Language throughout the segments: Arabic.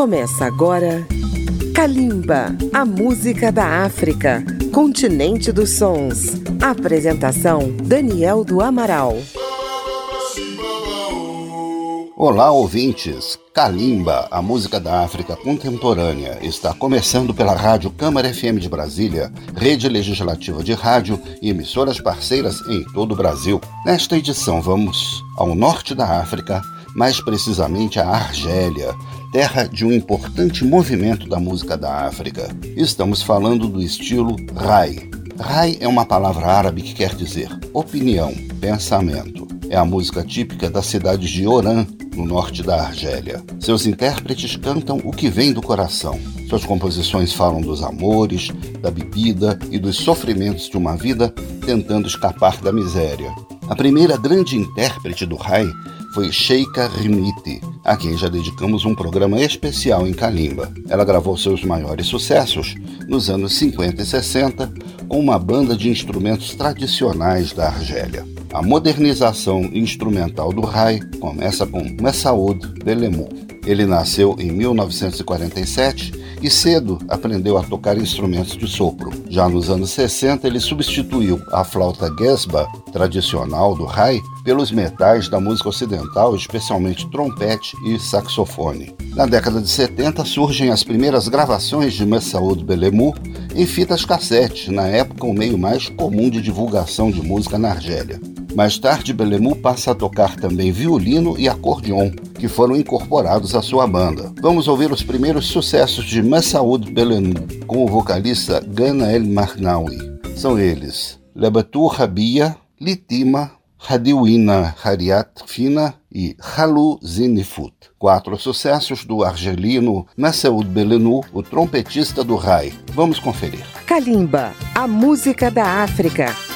Começa agora Kalimba, a música da África, continente dos sons. Apresentação Daniel do Amaral. Olá, ouvintes. Kalimba, a música da África contemporânea, está começando pela Rádio Câmara FM de Brasília, rede legislativa de rádio e emissoras parceiras em todo o Brasil. Nesta edição, vamos ao norte da África, mais precisamente a Argélia, terra de um importante movimento da música da África. Estamos falando do estilo Rai. Rai é uma palavra árabe que quer dizer opinião, pensamento. É a música típica da cidade de Oran, no norte da Argélia. Seus intérpretes cantam o que vem do coração. Suas composições falam dos amores, da bebida e dos sofrimentos de uma vida tentando escapar da miséria. A primeira grande intérprete do Rai foi Sheikha Rimiti, a quem já dedicamos um programa especial em Kalimba. Ela gravou seus maiores sucessos nos anos 50 e 60 com uma banda de instrumentos tradicionais da Argélia. A modernização instrumental do Rai começa com Messaoud Belemou. Ele nasceu em 1947 e cedo aprendeu a tocar instrumentos de sopro. Já nos anos 60, ele substituiu a flauta gesba tradicional do Rai pelos metais da música ocidental, especialmente trompete e saxofone. Na década de 70 surgem as primeiras gravações de Messaoud Belemou em fitas cassete, na época o meio mais comum de divulgação de música na Argélia. Mais tarde, Belemu passa a tocar também violino e acordeon, que foram incorporados à sua banda. Vamos ouvir os primeiros sucessos de Massaoud Belemu com o vocalista Gana El Marnawi. São eles Lebatu Rabia, Litima, Hadiwina Hariat Fina e Halu Zinifut. Quatro sucessos do argelino Massaoud Belenu, o trompetista do Rai. Vamos conferir. Kalimba, a música da África.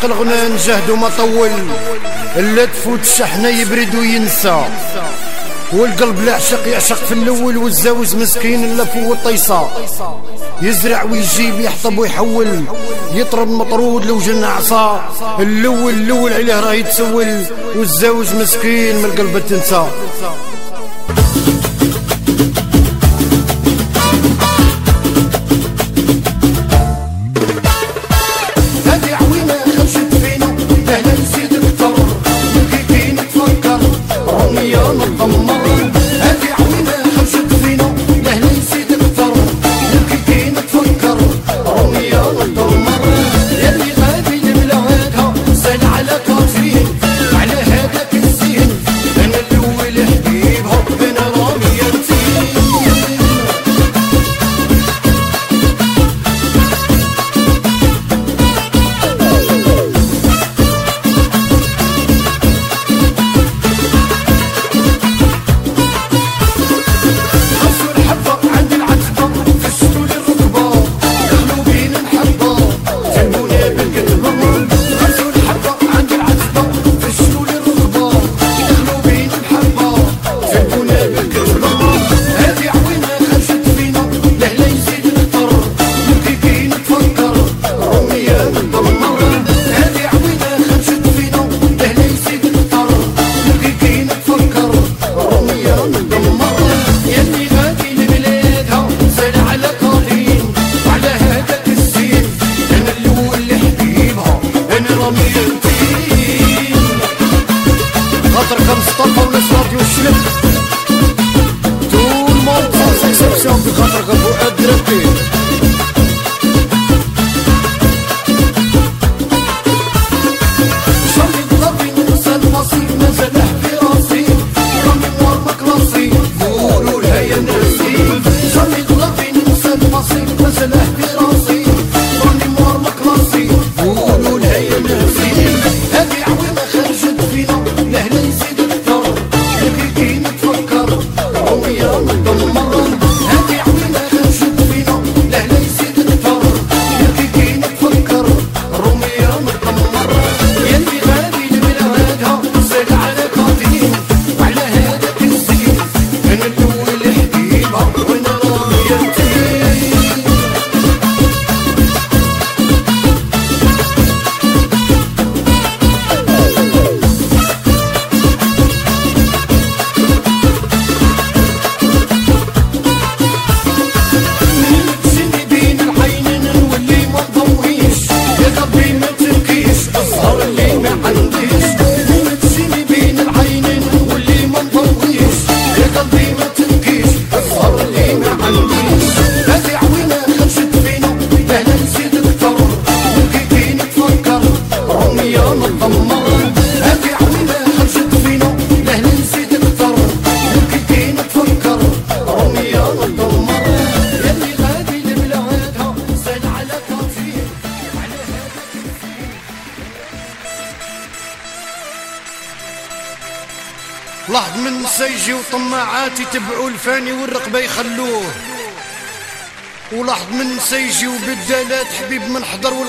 عشق الغنى نجهد وما طول. الا تفوت الشحنة يبرد وينسى. والقلب العشق يعشق في الأول والزوج مسكين إلا فوق الطيصة يزرع ويجيب يحطب ويحول. يطرب مطرود لو جن عصا الأول الأول عليه راه يتسول والزوج مسكين من القلب تنسى.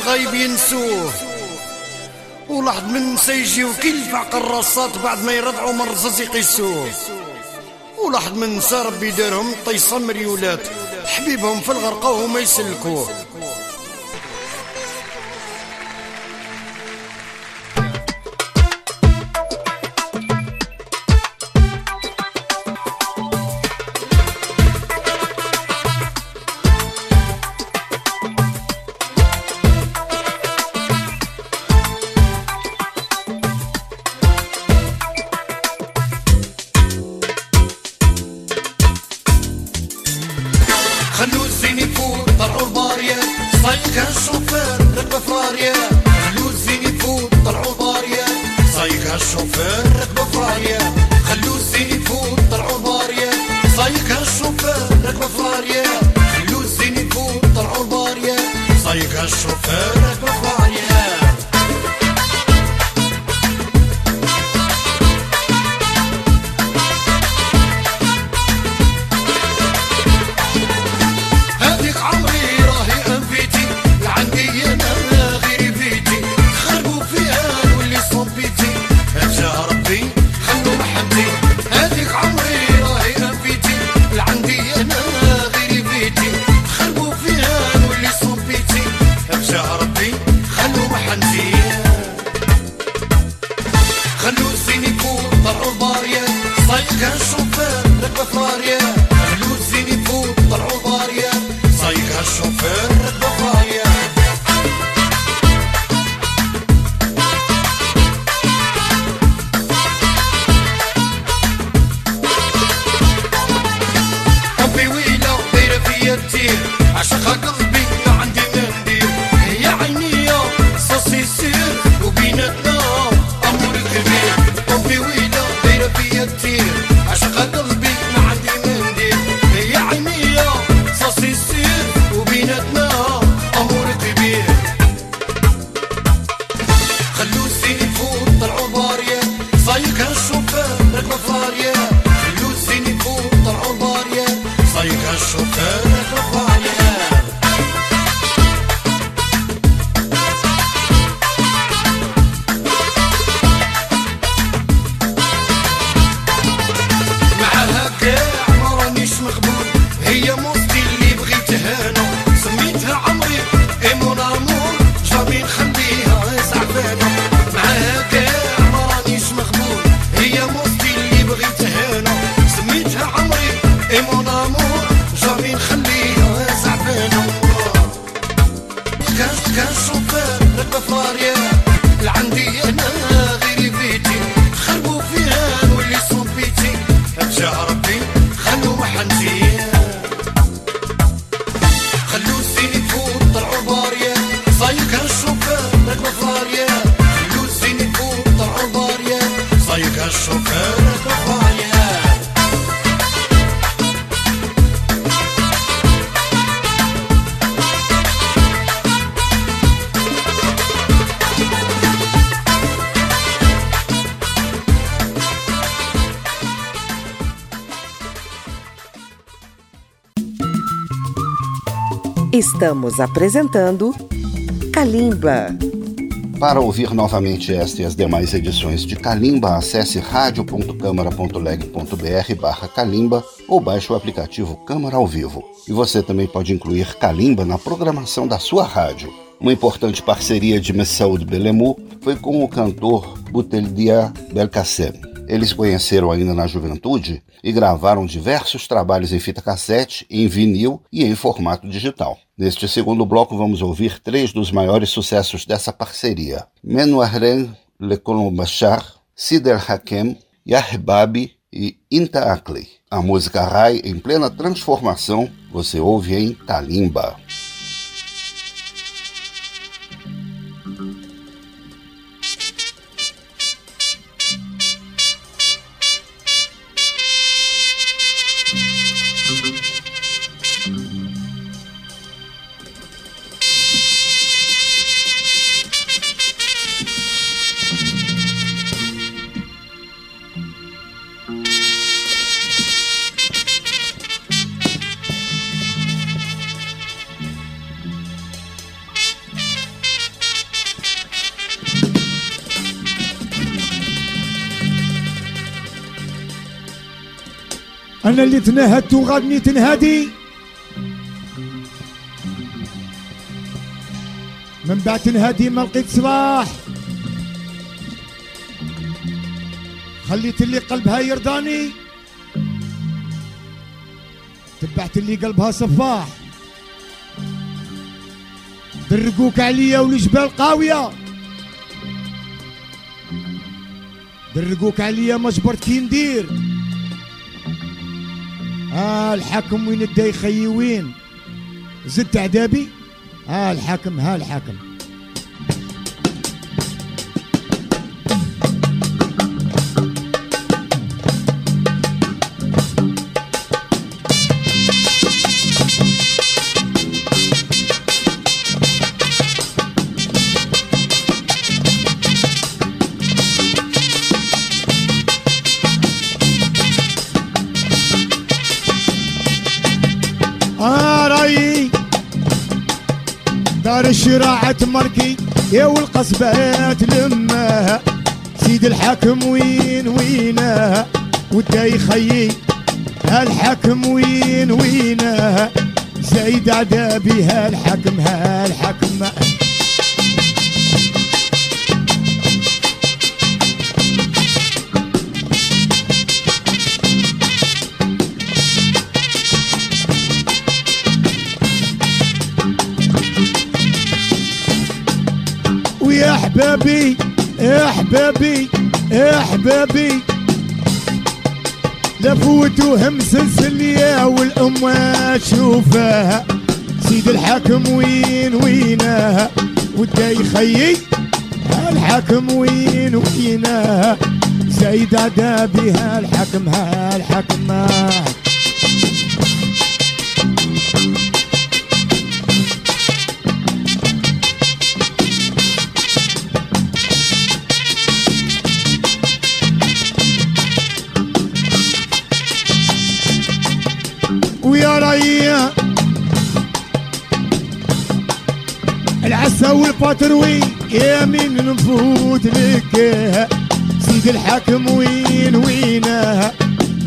والغايب ينسوه. ولاحظ من سيجي وكيلفع قراصات بعد ما يرضعوا من رصاص يقيسوه. ولاحظ من نسى ربي دارهم طيصة مريولات حبيبهم في الغرقة وهما يسلكوه. Estamos apresentando Kalimba. Para ouvir novamente esta e as demais edições de Kalimba, acesse radio.câmara.leg.br barra Kalimba ou baixe o aplicativo Câmara ao Vivo. E você também pode incluir Kalimba na programação da sua rádio. Uma importante parceria de Messaoud Belemu foi com o cantor Buteldia Belkacem. Eles conheceram ainda na juventude e gravaram diversos trabalhos em fita cassete, em vinil e em formato digital. Neste segundo bloco, vamos ouvir três dos maiores sucessos dessa parceria: Menuaren Le Colombachar, Sider Hakem, Yahbabi e Inta Akli. A música Rai, em plena transformação, você ouve em Kalimba. أنا اللي تنهدت وغادني تنهدي من بعد تنهدي ما لقيت صلاح خليت اللي قلبها يرضاني. تبعت اللي قلبها صفاح. درقوك عليا والجبال قاوية. درقوك عليا ما جبرت كي ندير. ها الحاكم وين الداي خيي وين زدت عذابي ها الحاكم ها الحاكم. شراعة مركي يا والقصبات لماها سيد الحاكم وين وينها؟ ودا يخيي هالحاكم وين وينها؟ زايد هالحاكم هالحاكم احبابي احبابي احبابي لفوتوهم سلسلية والأمة تشوفها سيد الحاكم وين وينها؟ ودا يخيي الحاكم وين وينها؟ زايد عدابي هالحاكم هالحاكم العسا والباتروي يا مين نفوت لك؟ سيد الحاكم وين وينها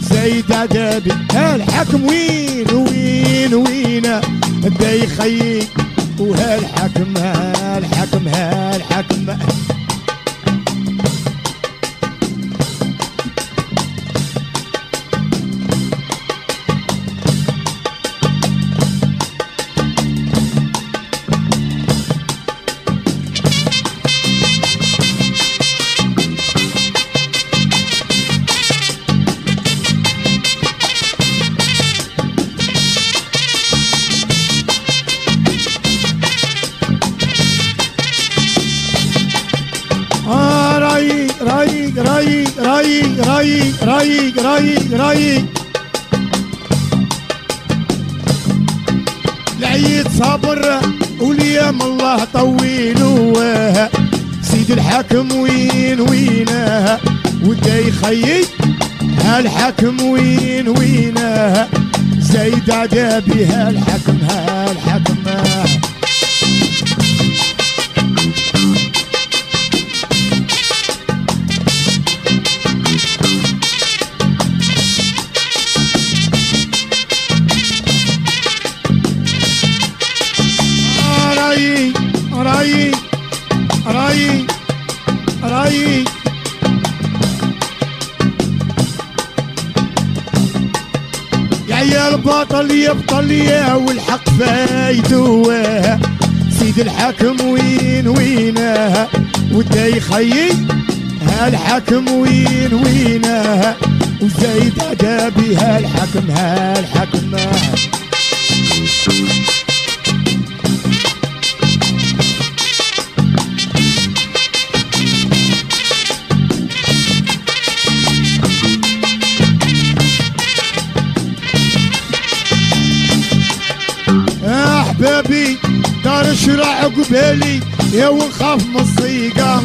زايد عذابي هالحاكم وين وين وين بدا يخيي وهالحاكم هالحاكم هالحاكم رايق ودا يخيي هالحاكم وين وينها زايد عذابي هالحاكم هالحاكم البطل يبطل يا والحق فايدوها سيد الحاكم وين وينها ودا يخيي هالحاكم وين وينها وزايد ادابي هالحاكم هالحاكم. احبابي دار شرع قبالي يا ونخاف من الصيقة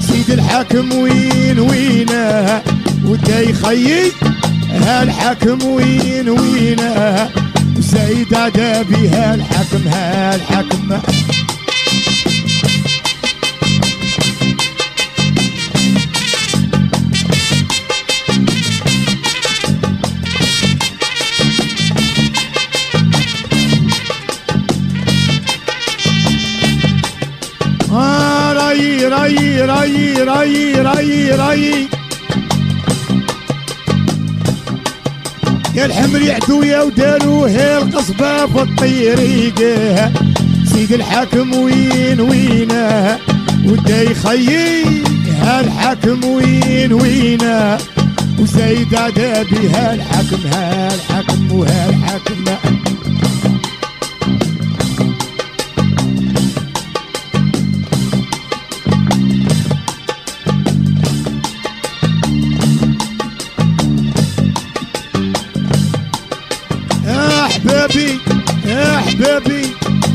سيد الحاكم وين وينها ودا يخيي هالحاكم وين وينها زايد عذابي هالحاكم. راي راي راي راي راي. يا الحمر يعدويا وداروها القصبة في سيد الحاكم وين وينه؟ ودا يخيي هالحاكم وين وينه؟ وزايد عدا بها الحاكم هالحاكم وهالحاكم. أحبابي يا أحبابي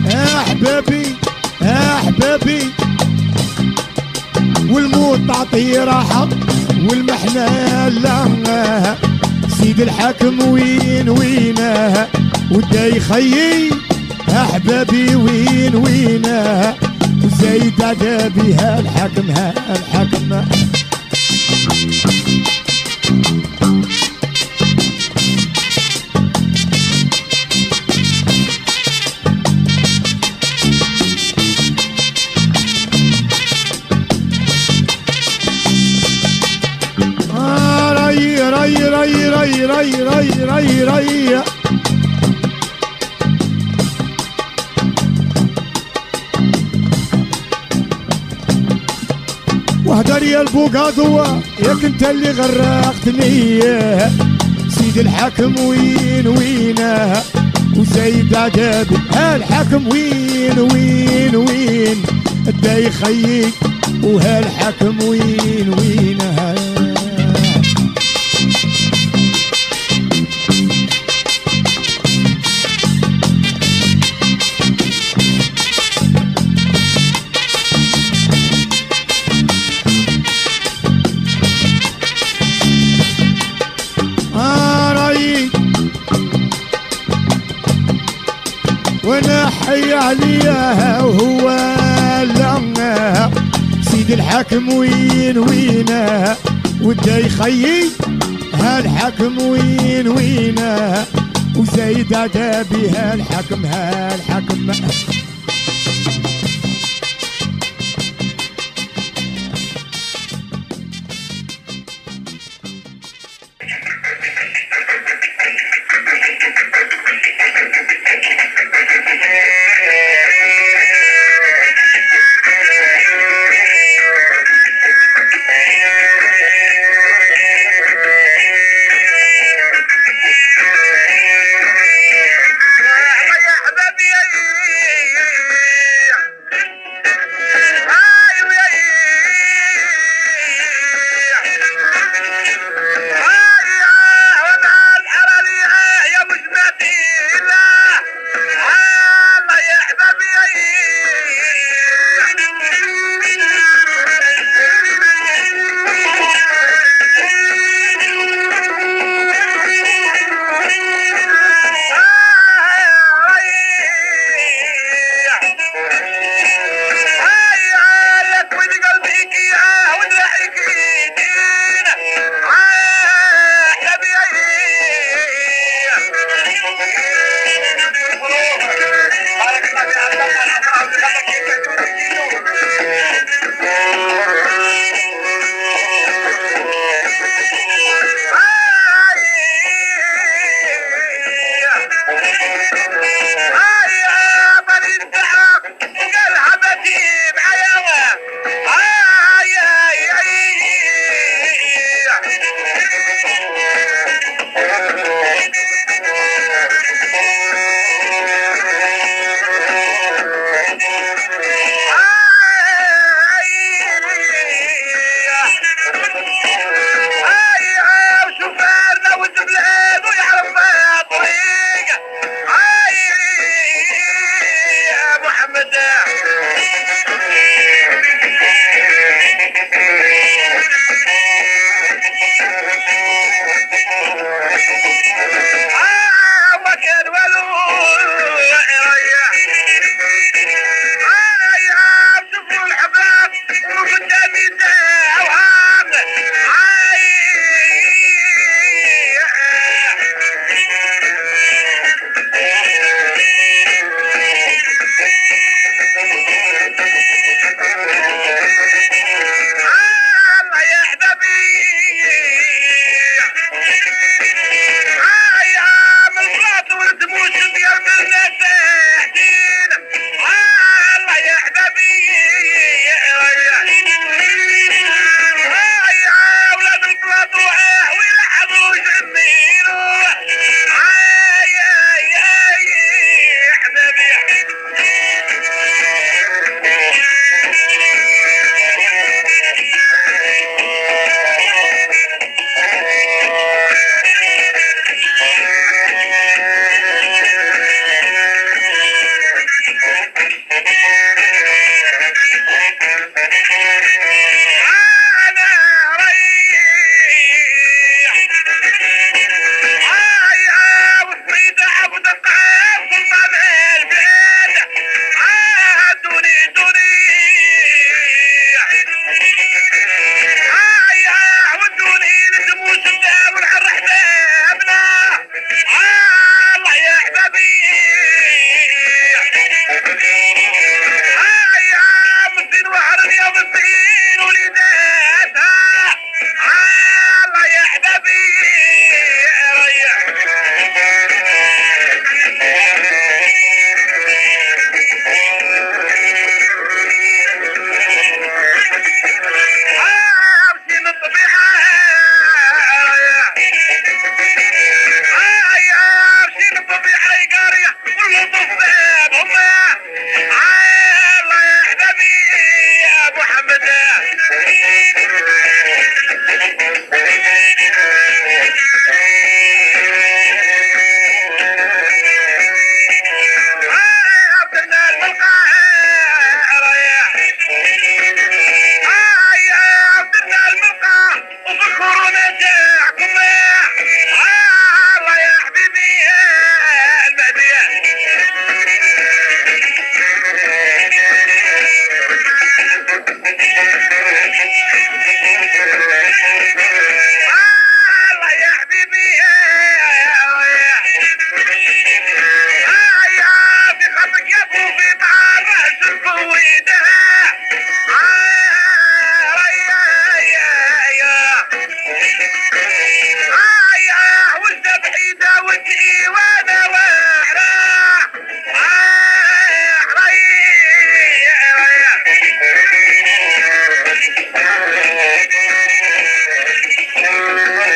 يا حبابي يا حبابي والموت تعطي راحة والمحنة لا سيد الحاكم وين وينها ودا يخيي أحبابي وين وينها وزايد عذابي الحاكم ها الحاكم ها ري ري ري ري ري ري واهدر يا البوقاضوة ياك انت اللي غرقتني. سيد الحاكم وين وينه وزايد عذابي هالحاكم وين وين وين؟ دا يخيك وهالحاكم وين وينه آه عليها وهو لها سيد الحاكم وين وينه ودا يخيي هالحاكم وين وينه وزايد عذابي هالحاكم هالحاكم. Ay, ay.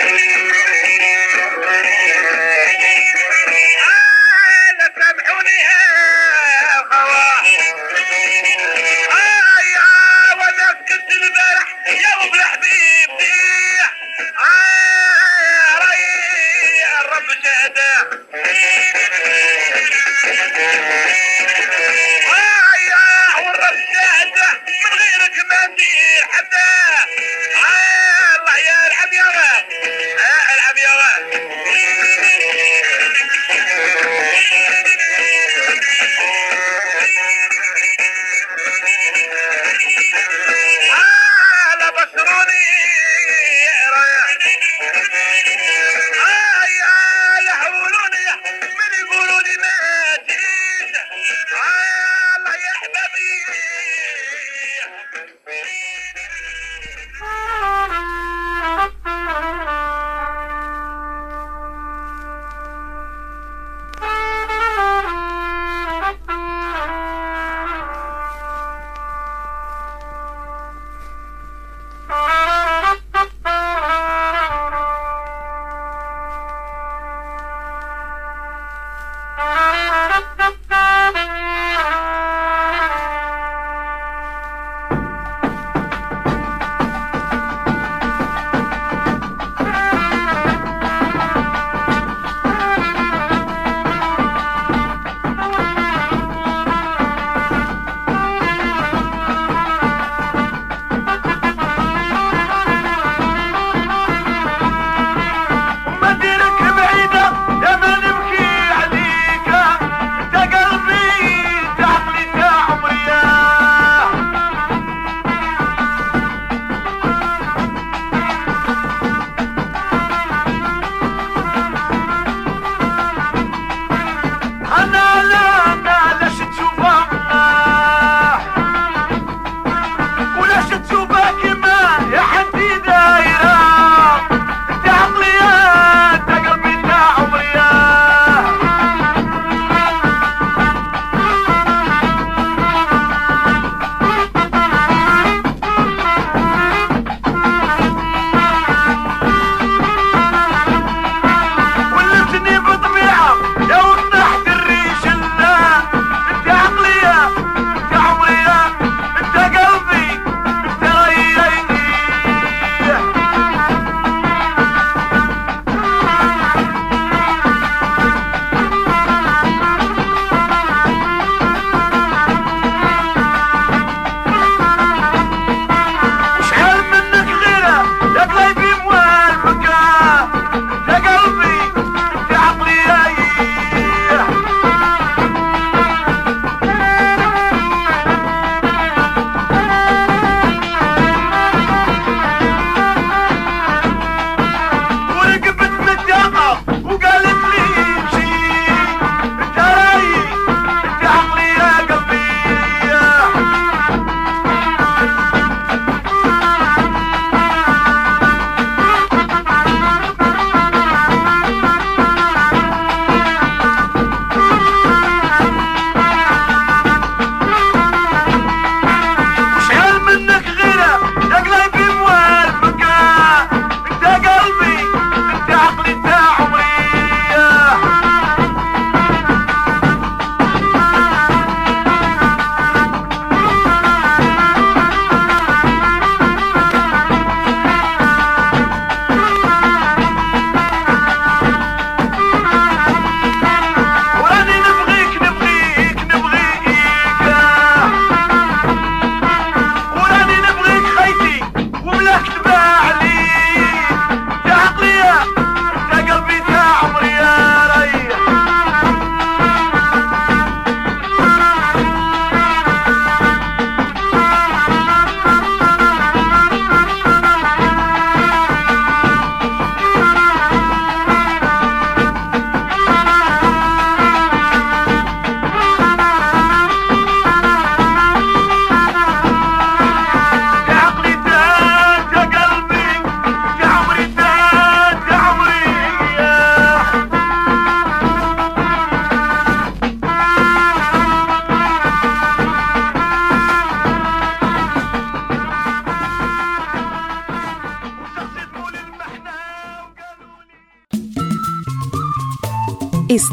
Thank you.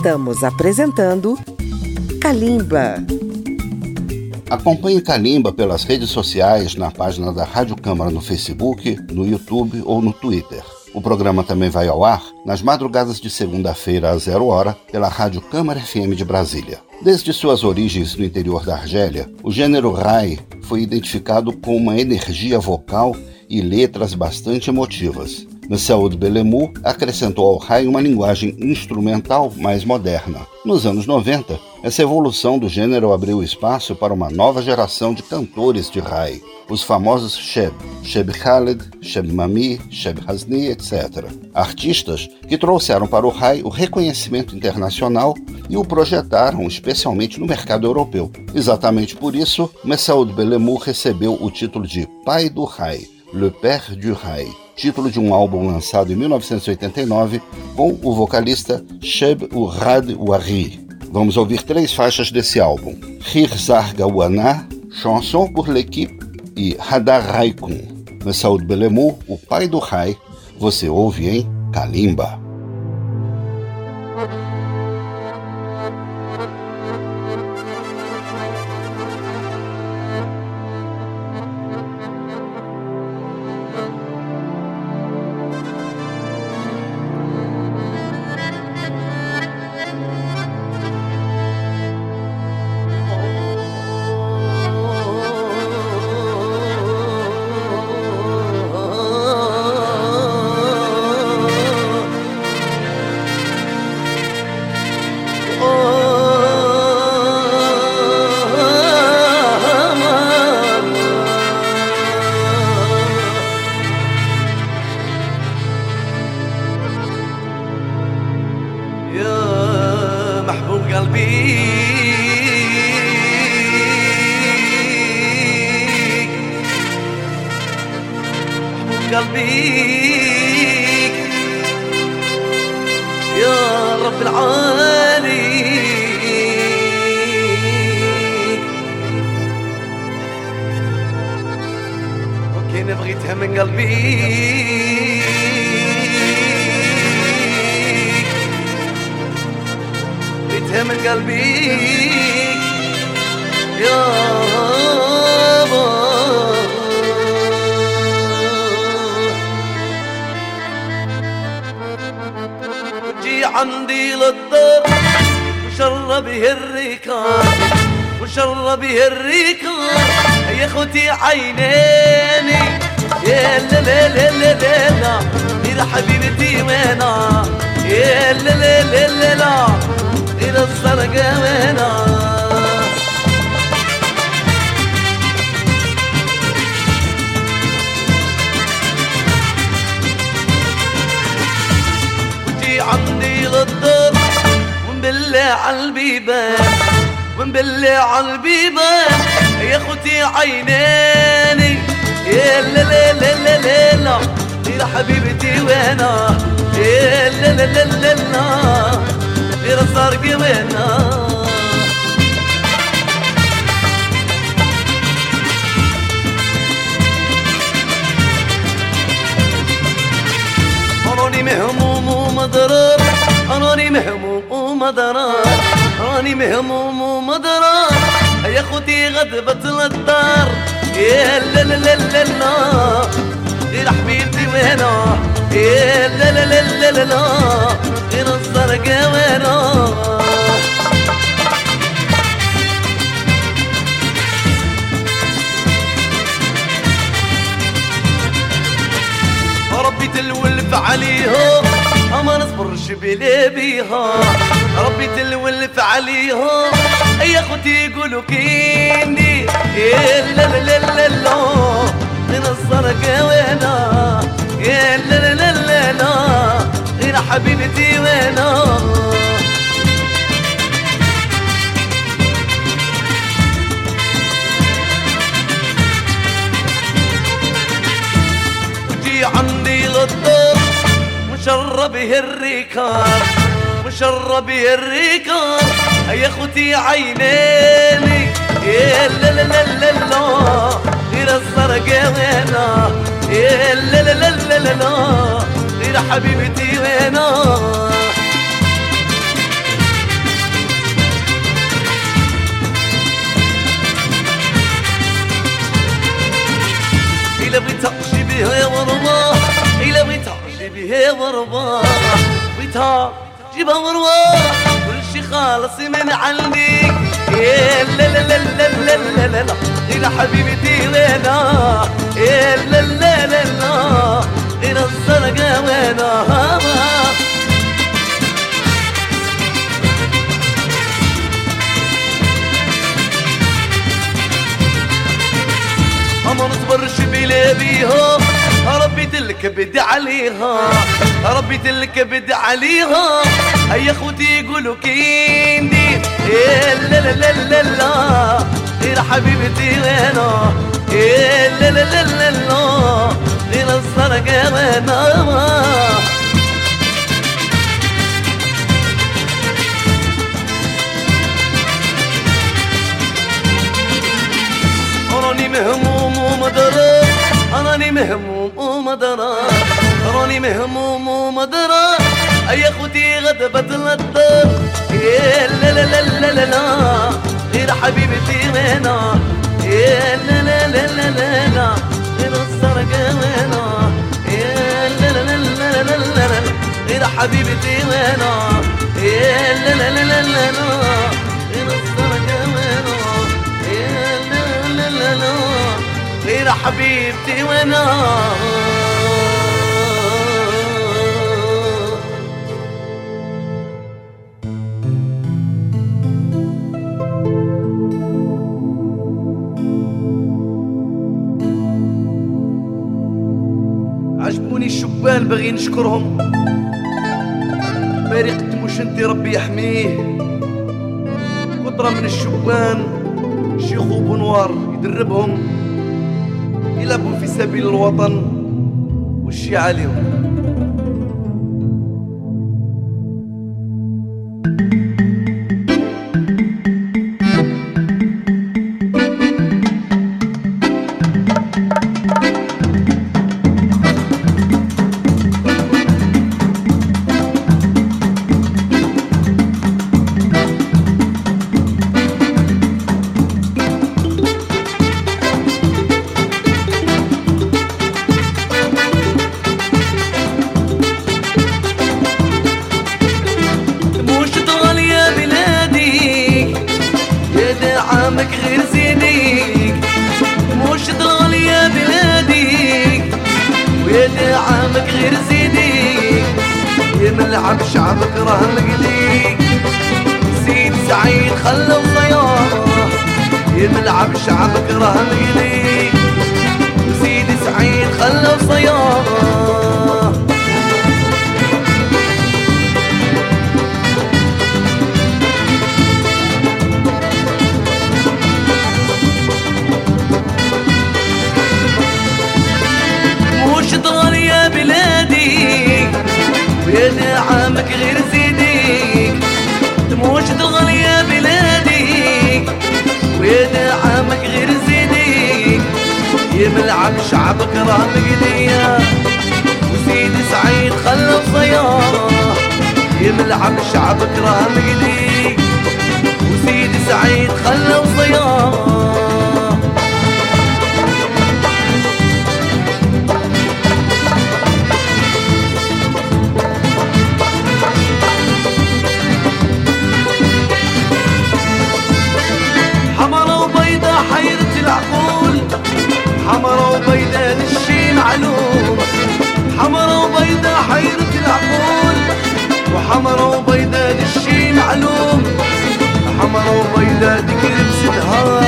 Estamos apresentando Kalimba. Acompanhe Kalimba pelas redes sociais, na página da Rádio Câmara no Facebook, no YouTube ou no Twitter. O programa também vai ao ar nas madrugadas de segunda-feira às zero hora pela Rádio Câmara FM de Brasília. Desde suas origens no interior da Argélia, o gênero Rai foi identificado com uma energia vocal e letras bastante emotivas. Messaoud Belemu acrescentou ao Rai uma linguagem instrumental mais moderna. Nos anos 90, essa evolução do gênero abriu espaço para uma nova geração de cantores de Rai, os famosos Sheb, Sheb Khaled, Sheb Mami, Sheb Hazni, etc. Artistas que trouxeram para o Rai o reconhecimento internacional e o projetaram especialmente no mercado europeu. Exatamente por isso, Messaoud Belemu recebeu o título de Pai do Rai, Le Père du Rai título de um álbum lançado em 1989 com o vocalista Sheb Urad Wari. Vamos ouvir três faixas desse álbum: Hirzar Gawana, Chanson pour l'équipe e Hadar Raikun. Messaoud Belemu, o pai do Rai, você ouve em Kalimba. بيك يا رب العالي وكان بغيتها من قلبي. بغيتها من قلبي. يا رب العالي عندي للدار وشرب هالريكان وشرب هالريكان يا إخوتي عيناني يا لا لا لا لا لا لا إلى حبيبتي وأنا يا لا لا لا لا لا إلى الزرقاء وأنا عندي عالبيبان ونبلع عالبيبان يا أختي عينيني يا لا لا لا لا لا لا يا حبيبتي وأنا يا لا لا لا لا لا غير الزرق وأنا. مهموم ومضرب راني مهموم ومضرب راني مهموم ومضرب يا خوتي غدبة الدار يا لا لا لا لا لا حبيبتي وأنا يا لا لا لا لا لا. بلا بيها. ربي تلولف عليهم يا أختي يقولوا كيني. يا لا لا لا لا لا. من الزرقاء وأنا يا لا لا لا لا لا. غير حبيبتي وأنا عندي للدار مشرب الريكار مشرب الريكار. يا أخوتي عينيني. يا لا لا لا لا لا. غير الزرقاء وينا إيه، يا لا لا لا لا لا غير حبيبتي وأنا إلى بتقشي بها يا ورماه جيبيها ورواح بغيتها جيبها ورواح كل شي خالص من عندي. يا لا لا لا لا لا لا لا لا. إلى حبيبتي وأنا يا لا لا لا لا. إلى الزرقاء وأنا ما نصبرش بلا بيها. ربي تلك عليها. ربي تلك بد عليها. هيا خوتي يقولوا كيندي. لا لا لا لا لا. غير حبيبتي وأنا لا لا لا لا لا. غير الزرقاء وأنا ومدرى راني مهموم ومدرى اي اخوتي غدا بتلطر يا لا لا لا لا لا لا غير حبيبتي يا لا لا لا لا لا لا غير السرقة يا لا لا لا لا لا لا لا غير حبيبتي يا لا لا لا لا لا لا غير السرقة يا لا لا لا لا غير حبيبتي وأنا. عجبوني الشبان باغي نشكرهم. ما يقدموش انت ربي يحميه. قطرة من الشبان شيخ بنوار يدربهم. يلعبوا في سبيل الوطن والشي عليهم الشعب كره مقلي وسيدي سعيد خلى صياده. وش ضال يا بلادي ويا دعمك غير زيدك مش ضال ويدعمك غير زيني؟ يملعب شعب راه مقلية وزيد سعيد خلف صياه يملعب شعب راه مقلي وزيد سعيد خلف صياه حمرا وبيضا للشي معلوم حمرا وبيضا حيرة العقول. وحمرا وبيضا للشي معلوم حمرا وبيضا ديك لبستها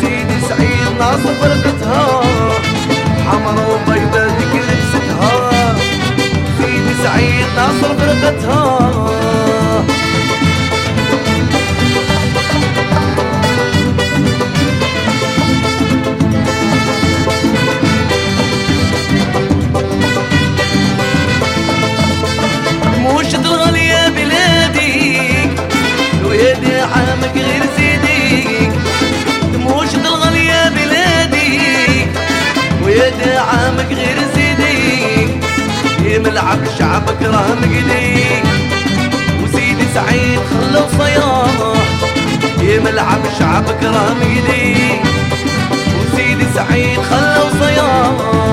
سيدي سعيد ناصر فرقتها ملعب شعب كراميلي. وسيدي سعيد خلوا صيام.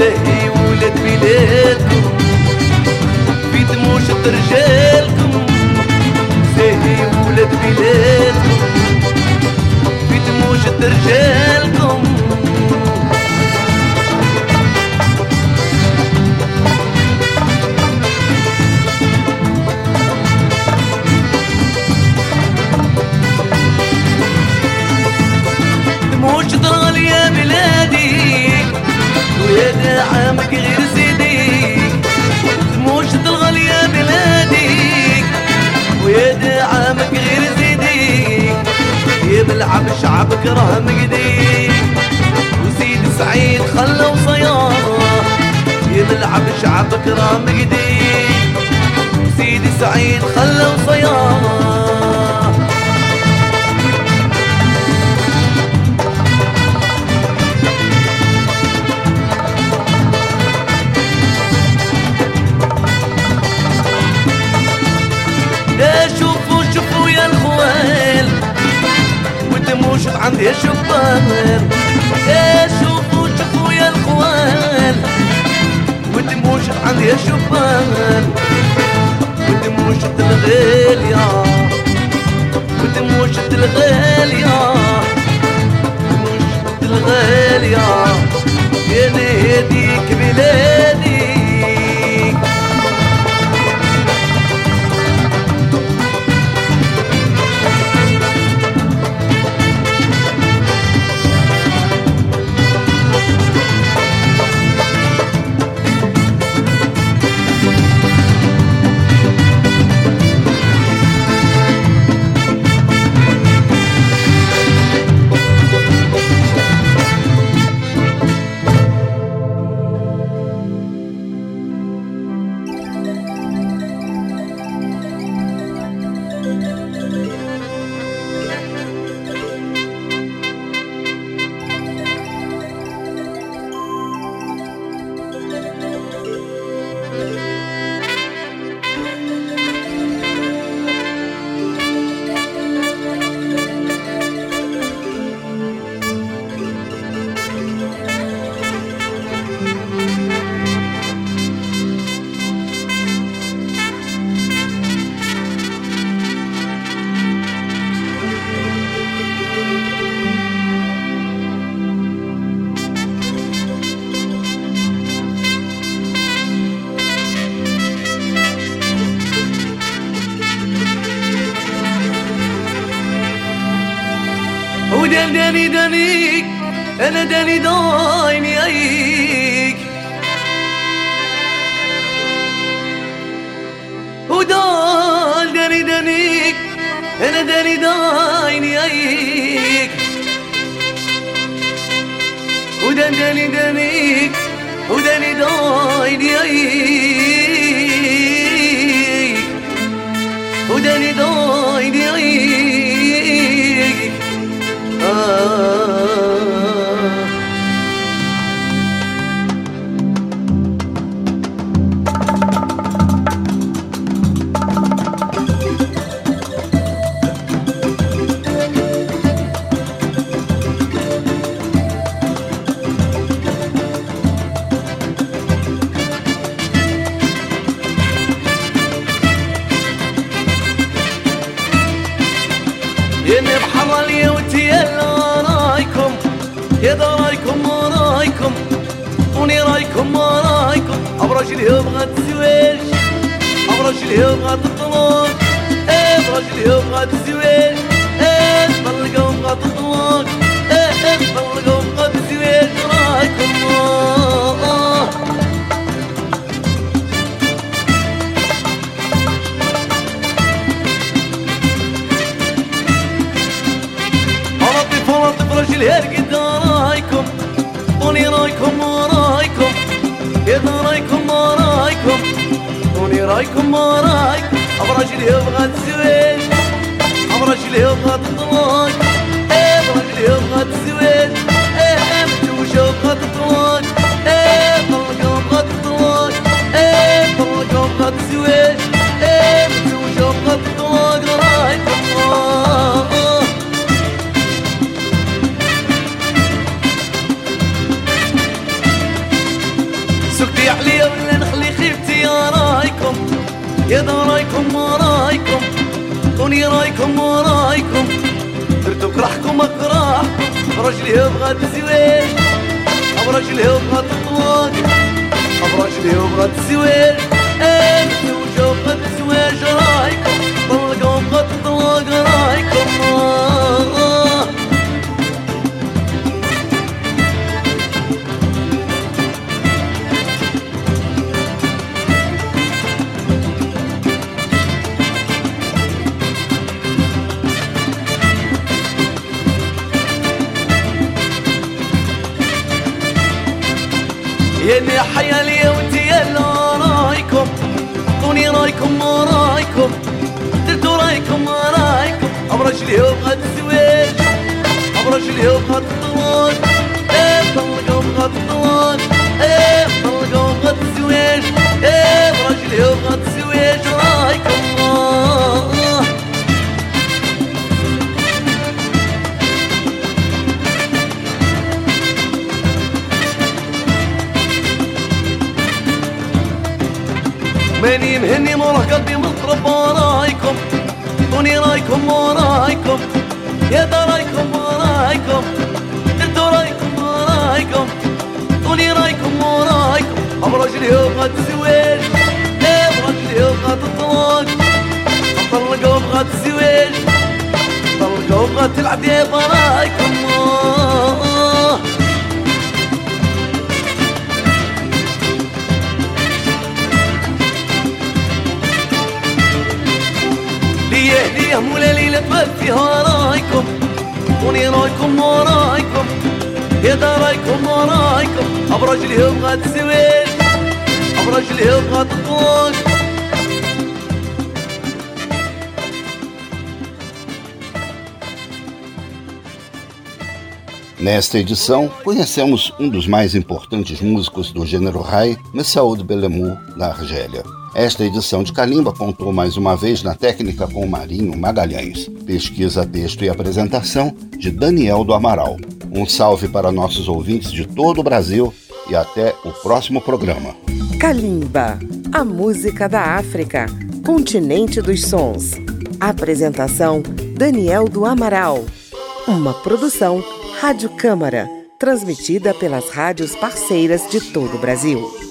زهي ولاد بلادكم في دموشة رجالكم. زهي ولاد بلادكم في دموشة رجالكم. دلی دنیاییک او دال دلی دنیک ele deli daynik U den deli denik U deli daynik U deli daynik Ah. مهني مرة قلبي مضرب ورايكم. طوني رايكم ورايكم يا دا رايكم ورايكم انتو رايكم ورايكم طوني رايكم ورايكم ابرج لي يبغى الزواج ابرج لي يبغى الطلاق طلقوا يبغى الزواج طلقوا يبغى تلعب يا ليلة تبات فيها رايكم وني رايكم ورايكم يا دا رايكم ورايكم ابرج اللي يبغى الزواج ابرج اللي يبغى الطلاق Nesta edição, conhecemos um dos mais importantes músicos do gênero Rai, Messaoud Bellemou, da Argélia. Esta edição de Calimba contou mais uma vez na técnica com Marinho Magalhães. Pesquisa, texto e apresentação de Daniel do Amaral. Um salve para nossos ouvintes de todo o Brasil e até o próximo programa. Kalimba, a música da África, continente dos sons. Apresentação: Daniel do Amaral. Uma produção Rádio Câmara, transmitida pelas rádios parceiras de todo o Brasil.